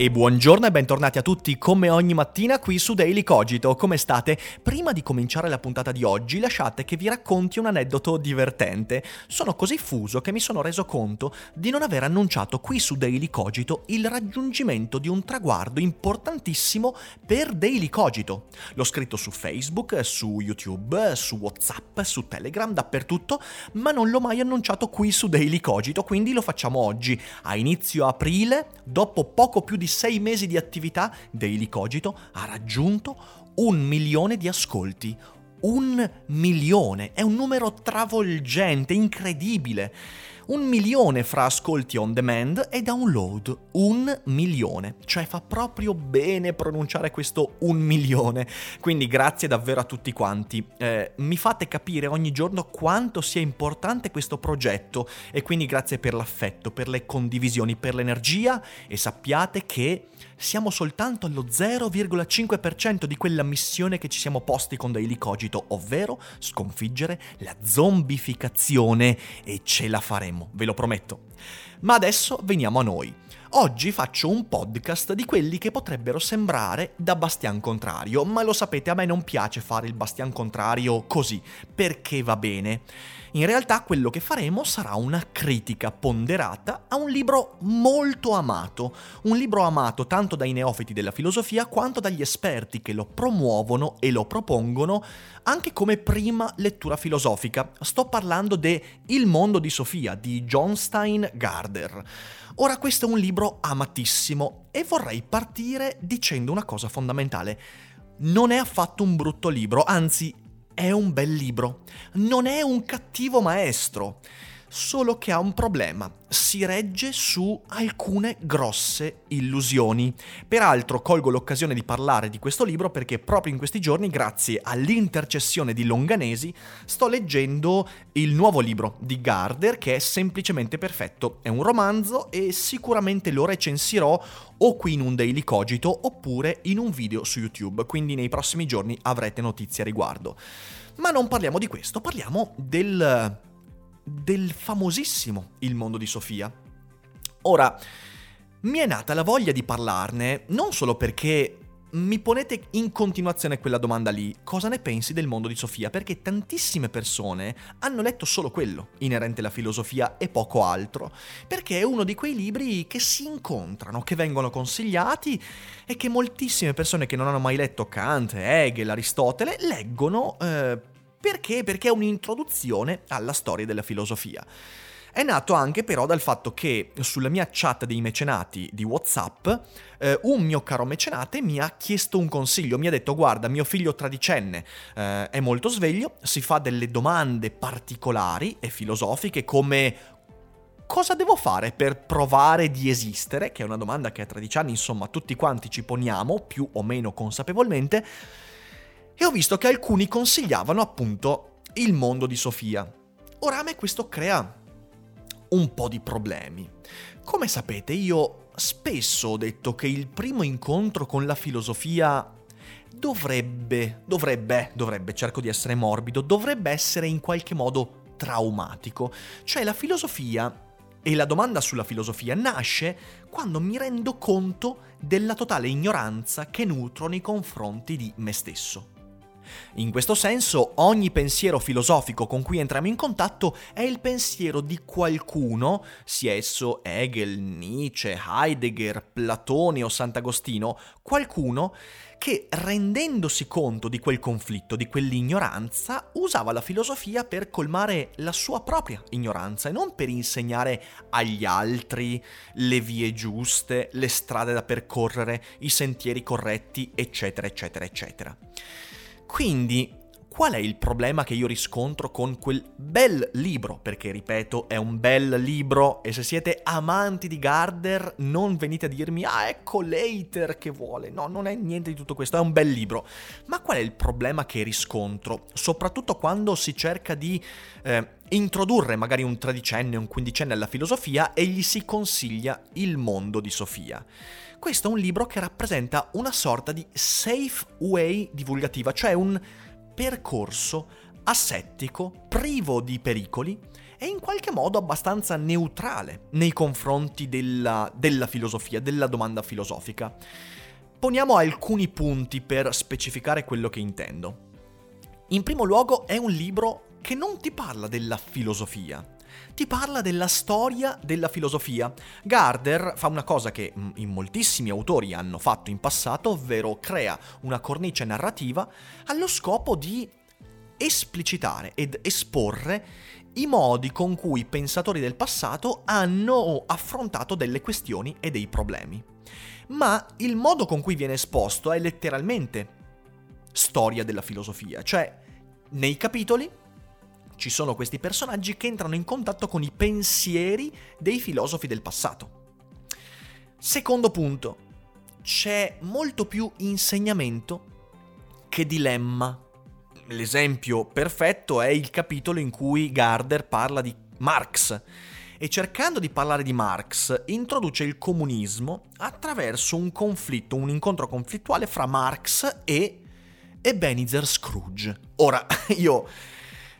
E buongiorno e bentornati a tutti come ogni mattina qui su Daily Cogito. Come state? Prima di cominciare la puntata di oggi lasciate che vi racconti un aneddoto divertente. Sono così fuso che mi sono reso conto di non aver annunciato qui su Daily Cogito il raggiungimento di un traguardo importantissimo per Daily Cogito. L'ho scritto su Facebook, su YouTube, su WhatsApp, su Telegram, dappertutto, ma non l'ho mai annunciato qui su Daily Cogito, quindi lo facciamo oggi, a inizio aprile, dopo poco più di sei mesi di attività, Daily Cogito ha raggiunto un milione di ascolti. Un milione! È un numero travolgente, incredibile. Un milione fra ascolti on demand e download. Un milione. Cioè fa proprio bene pronunciare questo un milione. Quindi grazie davvero a tutti quanti. Eh, mi fate capire ogni giorno quanto sia importante questo progetto e quindi grazie per l'affetto, per le condivisioni, per l'energia e sappiate che siamo soltanto allo 0,5% di quella missione che ci siamo posti con Daily Cogito, ovvero sconfiggere la zombificazione e ce la faremo, ve lo prometto. Ma adesso veniamo a noi. Oggi faccio un podcast di quelli che potrebbero sembrare da bastian contrario, ma lo sapete, a me non piace fare il bastian contrario così, perché va bene. In realtà quello che faremo sarà una critica ponderata a un libro molto amato, un libro amato tanto dai neofiti della filosofia quanto dagli esperti che lo promuovono e lo propongono anche come prima lettura filosofica. Sto parlando de Il mondo di Sofia di John Stein Gardner. Ora questo è un libro amatissimo e vorrei partire dicendo una cosa fondamentale. Non è affatto un brutto libro, anzi è un bel libro. Non è un cattivo maestro solo che ha un problema, si regge su alcune grosse illusioni. Peraltro colgo l'occasione di parlare di questo libro perché proprio in questi giorni, grazie all'intercessione di Longanesi, sto leggendo il nuovo libro di Gardner che è semplicemente perfetto. È un romanzo e sicuramente lo recensirò o qui in un daily cogito oppure in un video su YouTube, quindi nei prossimi giorni avrete notizie a riguardo. Ma non parliamo di questo, parliamo del del famosissimo Il mondo di Sofia. Ora, mi è nata la voglia di parlarne non solo perché mi ponete in continuazione quella domanda lì, cosa ne pensi del mondo di Sofia? Perché tantissime persone hanno letto solo quello, inerente alla filosofia e poco altro, perché è uno di quei libri che si incontrano, che vengono consigliati e che moltissime persone che non hanno mai letto Kant, Hegel, Aristotele leggono eh, perché? Perché è un'introduzione alla storia della filosofia. È nato anche però dal fatto che sulla mia chat dei mecenati di WhatsApp eh, un mio caro mecenate mi ha chiesto un consiglio, mi ha detto guarda mio figlio tredicenne eh, è molto sveglio, si fa delle domande particolari e filosofiche come cosa devo fare per provare di esistere, che è una domanda che a 13 anni insomma tutti quanti ci poniamo più o meno consapevolmente, e ho visto che alcuni consigliavano appunto il mondo di Sofia. Ora a me questo crea un po' di problemi. Come sapete io spesso ho detto che il primo incontro con la filosofia dovrebbe, dovrebbe, dovrebbe, cerco di essere morbido, dovrebbe essere in qualche modo traumatico. Cioè la filosofia e la domanda sulla filosofia nasce quando mi rendo conto della totale ignoranza che nutro nei confronti di me stesso. In questo senso, ogni pensiero filosofico con cui entriamo in contatto è il pensiero di qualcuno, sia esso Hegel, Nietzsche, Heidegger, Platone o Sant'Agostino, qualcuno che rendendosi conto di quel conflitto, di quell'ignoranza, usava la filosofia per colmare la sua propria ignoranza e non per insegnare agli altri le vie giuste, le strade da percorrere, i sentieri corretti, eccetera, eccetera, eccetera. Quindi Qual è il problema che io riscontro con quel bel libro? Perché, ripeto, è un bel libro e se siete amanti di Gardner non venite a dirmi ah ecco Later che vuole. No, non è niente di tutto questo, è un bel libro. Ma qual è il problema che riscontro? Soprattutto quando si cerca di eh, introdurre magari un tredicenne o un quindicenne alla filosofia e gli si consiglia il mondo di Sofia. Questo è un libro che rappresenta una sorta di safe way divulgativa, cioè un percorso asettico, privo di pericoli e in qualche modo abbastanza neutrale nei confronti della, della filosofia, della domanda filosofica. Poniamo alcuni punti per specificare quello che intendo. In primo luogo è un libro che non ti parla della filosofia, ti parla della storia della filosofia. Gardner fa una cosa che mm, in moltissimi autori hanno fatto in passato, ovvero crea una cornice narrativa allo scopo di esplicitare ed esporre i modi con cui i pensatori del passato hanno affrontato delle questioni e dei problemi. Ma il modo con cui viene esposto è letteralmente storia della filosofia, cioè nei capitoli ci sono questi personaggi che entrano in contatto con i pensieri dei filosofi del passato. Secondo punto, c'è molto più insegnamento che dilemma. L'esempio perfetto è il capitolo in cui Gardner parla di Marx e cercando di parlare di Marx introduce il comunismo attraverso un conflitto, un incontro conflittuale fra Marx e Ebenezer Scrooge. Ora, io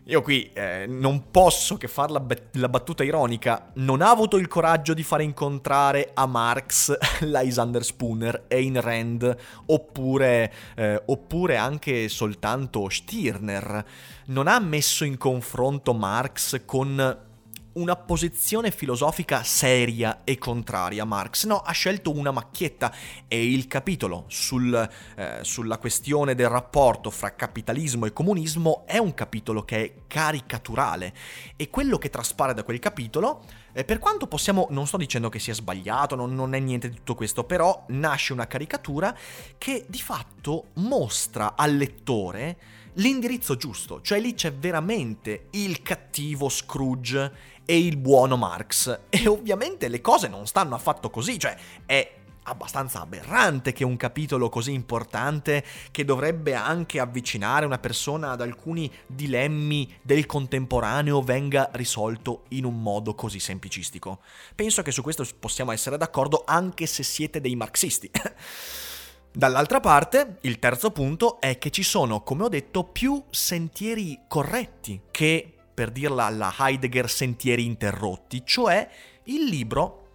io qui eh, non posso che fare la, la, battuta ironica. Non ha avuto il coraggio di fare incontrare a Marx Lysander Spooner, Ayn Rand, oppure, eh, oppure anche soltanto Stirner. Non ha messo in confronto Marx con una posizione filosofica seria e contraria. A Marx, no, ha scelto una macchietta. E il capitolo sul, eh, sulla questione del rapporto fra capitalismo e comunismo è un capitolo che è caricaturale. E quello che traspare da quel capitolo, eh, per quanto possiamo, non sto dicendo che sia sbagliato, non, non è niente di tutto questo, però nasce una caricatura che di fatto mostra al lettore l'indirizzo giusto, cioè lì c'è veramente il cattivo Scrooge e il buono Marx. E ovviamente le cose non stanno affatto così, cioè è abbastanza aberrante che un capitolo così importante, che dovrebbe anche avvicinare una persona ad alcuni dilemmi del contemporaneo, venga risolto in un modo così semplicistico. Penso che su questo possiamo essere d'accordo anche se siete dei marxisti. Dall'altra parte, il terzo punto è che ci sono, come ho detto, più sentieri corretti che per dirla alla Heidegger Sentieri interrotti, cioè il libro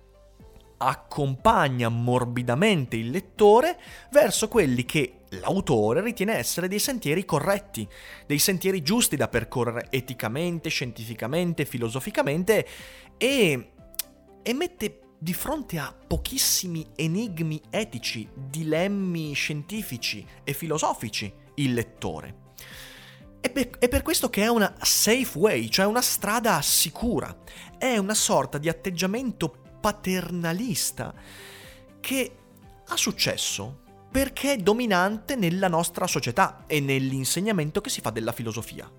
accompagna morbidamente il lettore verso quelli che l'autore ritiene essere dei sentieri corretti, dei sentieri giusti da percorrere eticamente, scientificamente, filosoficamente e, e mette di fronte a pochissimi enigmi etici, dilemmi scientifici e filosofici il lettore. È per, è per questo che è una safe way, cioè una strada sicura. È una sorta di atteggiamento paternalista che ha successo perché è dominante nella nostra società e nell'insegnamento che si fa della filosofia.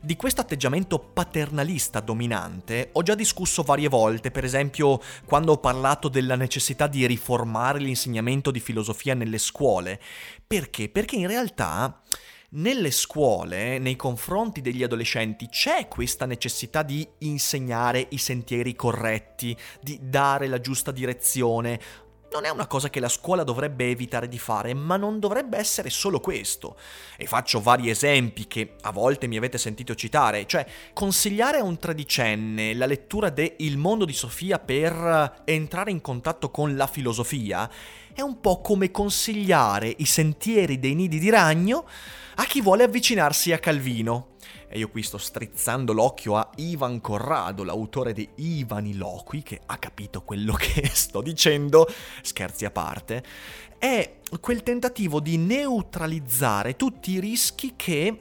Di questo atteggiamento paternalista dominante ho già discusso varie volte, per esempio quando ho parlato della necessità di riformare l'insegnamento di filosofia nelle scuole. Perché? Perché in realtà nelle scuole, nei confronti degli adolescenti, c'è questa necessità di insegnare i sentieri corretti, di dare la giusta direzione, Non è una cosa che la scuola dovrebbe evitare di fare, ma non dovrebbe essere solo questo. E faccio vari esempi che a volte mi avete sentito citare, cioè consigliare a un tredicenne la lettura de Il mondo di Sofia per entrare in contatto con la filosofia è un po' come consigliare i sentieri dei nidi di ragno a chi vuole avvicinarsi a Calvino. E io qui sto strizzando l'occhio a Ivan Corrado, l'autore di Ivaniloqui, che ha capito quello che sto dicendo, scherzi a parte, è quel tentativo di neutralizzare tutti i rischi che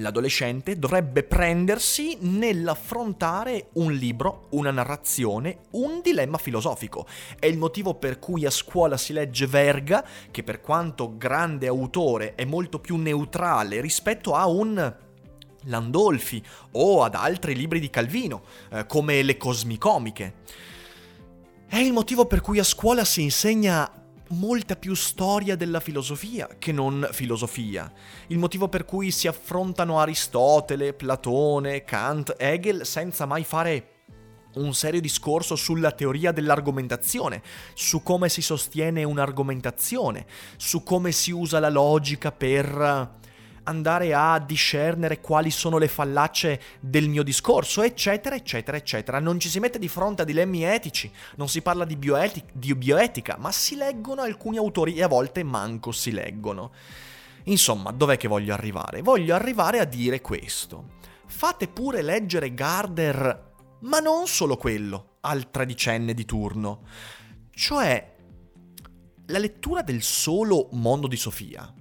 l'adolescente dovrebbe prendersi nell'affrontare un libro, una narrazione, un dilemma filosofico. È il motivo per cui a scuola si legge Verga, che per quanto grande autore è molto più neutrale rispetto a un Landolfi o ad altri libri di Calvino, eh, come le Cosmicomiche. È il motivo per cui a scuola si insegna molta più storia della filosofia che non filosofia. Il motivo per cui si affrontano Aristotele, Platone, Kant, Hegel senza mai fare un serio discorso sulla teoria dell'argomentazione, su come si sostiene un'argomentazione, su come si usa la logica per andare a discernere quali sono le fallacce del mio discorso, eccetera, eccetera, eccetera. Non ci si mette di fronte a dilemmi etici, non si parla di, bioetic- di bioetica, ma si leggono alcuni autori e a volte manco si leggono. Insomma, dov'è che voglio arrivare? Voglio arrivare a dire questo. Fate pure leggere Garder, ma non solo quello, al tredicenne di turno. Cioè, la lettura del solo mondo di Sofia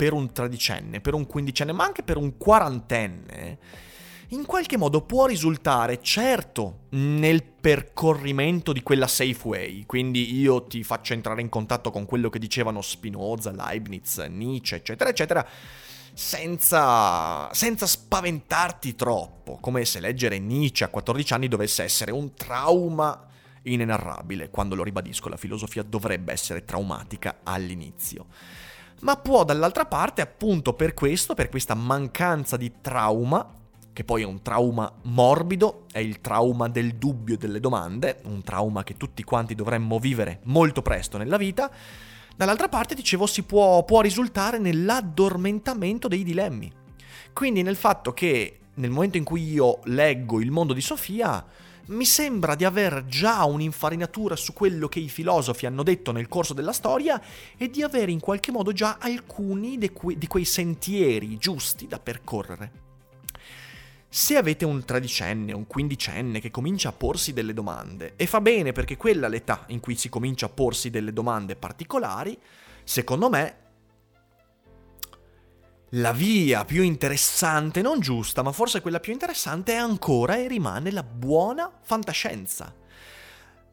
per un tredicenne, per un quindicenne, ma anche per un quarantenne, in qualche modo può risultare, certo, nel percorrimento di quella safe way. Quindi io ti faccio entrare in contatto con quello che dicevano Spinoza, Leibniz, Nietzsche, eccetera, eccetera, senza, senza spaventarti troppo, come se leggere Nietzsche a 14 anni dovesse essere un trauma inenarrabile. Quando lo ribadisco, la filosofia dovrebbe essere traumatica all'inizio ma può dall'altra parte appunto per questo, per questa mancanza di trauma, che poi è un trauma morbido, è il trauma del dubbio e delle domande, un trauma che tutti quanti dovremmo vivere molto presto nella vita, dall'altra parte dicevo si può, può risultare nell'addormentamento dei dilemmi. Quindi nel fatto che nel momento in cui io leggo il mondo di Sofia, mi sembra di aver già un'infarinatura su quello che i filosofi hanno detto nel corso della storia e di avere in qualche modo già alcuni di, que- di quei sentieri giusti da percorrere. Se avete un tredicenne, un quindicenne che comincia a porsi delle domande, e fa bene perché quella è l'età in cui si comincia a porsi delle domande particolari, secondo me la via più interessante, non giusta, ma forse quella più interessante è ancora e rimane la buona fantascienza.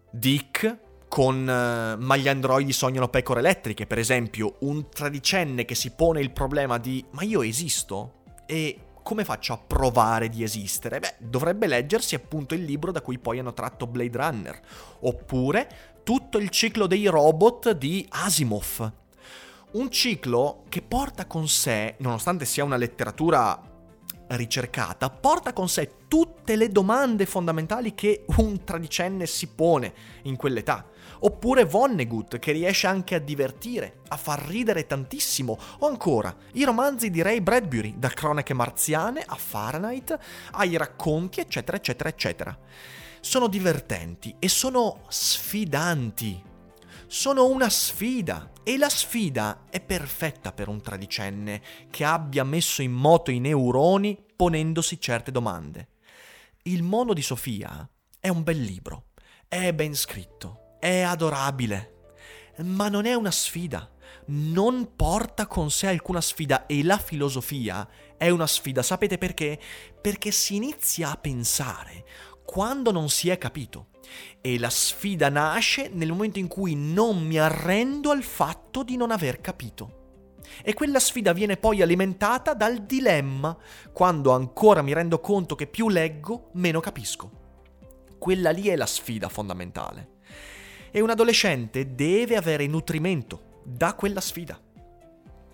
Dick con uh, ma gli androidi sognano pecore elettriche, per esempio, un tredicenne che si pone il problema di ma io esisto? E come faccio a provare di esistere? Beh, dovrebbe leggersi appunto il libro da cui poi hanno tratto Blade Runner, oppure tutto il ciclo dei robot di Asimov un ciclo che porta con sé, nonostante sia una letteratura ricercata, porta con sé tutte le domande fondamentali che un tredicenne si pone in quell'età. Oppure Vonnegut, che riesce anche a divertire, a far ridere tantissimo. O ancora, i romanzi di Ray Bradbury, da Cronache Marziane a Fahrenheit, ai racconti, eccetera, eccetera, eccetera. Sono divertenti e sono sfidanti sono una sfida e la sfida è perfetta per un tredicenne che abbia messo in moto i neuroni ponendosi certe domande. Il mondo di Sofia è un bel libro, è ben scritto, è adorabile, ma non è una sfida, non porta con sé alcuna sfida e la filosofia è una sfida, sapete perché? Perché si inizia a pensare quando non si è capito. E la sfida nasce nel momento in cui non mi arrendo al fatto di non aver capito. E quella sfida viene poi alimentata dal dilemma, quando ancora mi rendo conto che più leggo, meno capisco. Quella lì è la sfida fondamentale. E un adolescente deve avere nutrimento da quella sfida.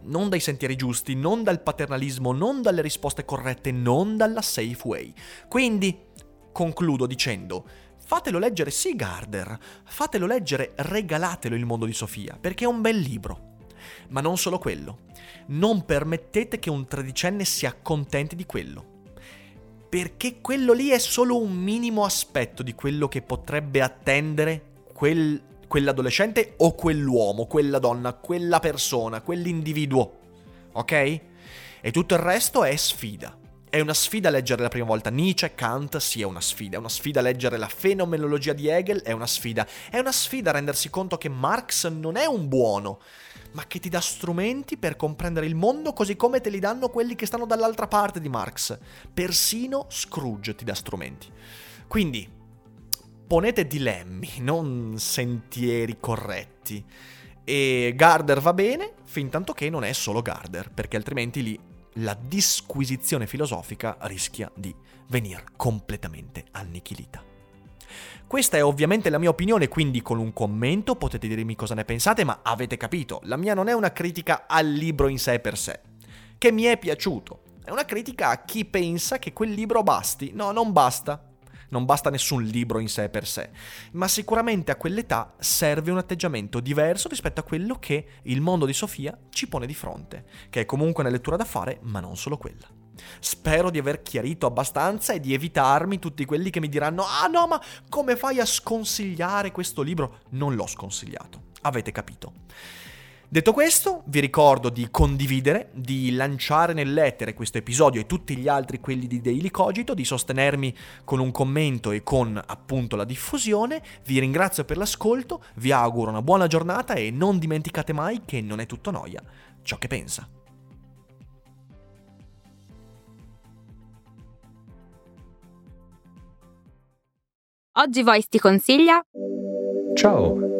Non dai sentieri giusti, non dal paternalismo, non dalle risposte corrette, non dalla safe way. Quindi, concludo dicendo, fatelo leggere sì Garder, fatelo leggere, regalatelo il mondo di Sofia, perché è un bel libro. Ma non solo quello. Non permettete che un tredicenne si accontenti di quello. Perché quello lì è solo un minimo aspetto di quello che potrebbe attendere quel, quell'adolescente o quell'uomo, quella donna, quella persona, quell'individuo. Ok? E tutto il resto è sfida. È una sfida leggere la prima volta Nietzsche, Kant, sì è una sfida, è una sfida leggere la fenomenologia di Hegel, è una sfida, è una sfida rendersi conto che Marx non è un buono, ma che ti dà strumenti per comprendere il mondo così come te li danno quelli che stanno dall'altra parte di Marx. Persino Scrooge ti dà strumenti. Quindi, ponete dilemmi, non sentieri corretti. E Garder va bene, fin tanto che non è solo Garder, perché altrimenti lì la disquisizione filosofica rischia di venire completamente annichilita. Questa è ovviamente la mia opinione, quindi con un commento potete dirmi cosa ne pensate, ma avete capito, la mia non è una critica al libro in sé per sé, che mi è piaciuto, è una critica a chi pensa che quel libro basti. No, non basta non basta nessun libro in sé per sé, ma sicuramente a quell'età serve un atteggiamento diverso rispetto a quello che il mondo di Sofia ci pone di fronte, che è comunque una lettura da fare, ma non solo quella. Spero di aver chiarito abbastanza e di evitarmi tutti quelli che mi diranno Ah no, ma come fai a sconsigliare questo libro? Non l'ho sconsigliato. Avete capito. Detto questo, vi ricordo di condividere, di lanciare nell'etere questo episodio e tutti gli altri, quelli di Daily Cogito, di sostenermi con un commento e con appunto la diffusione. Vi ringrazio per l'ascolto, vi auguro una buona giornata e non dimenticate mai che non è tutto noia ciò che pensa. Oggi Voice ti consiglia Ciao,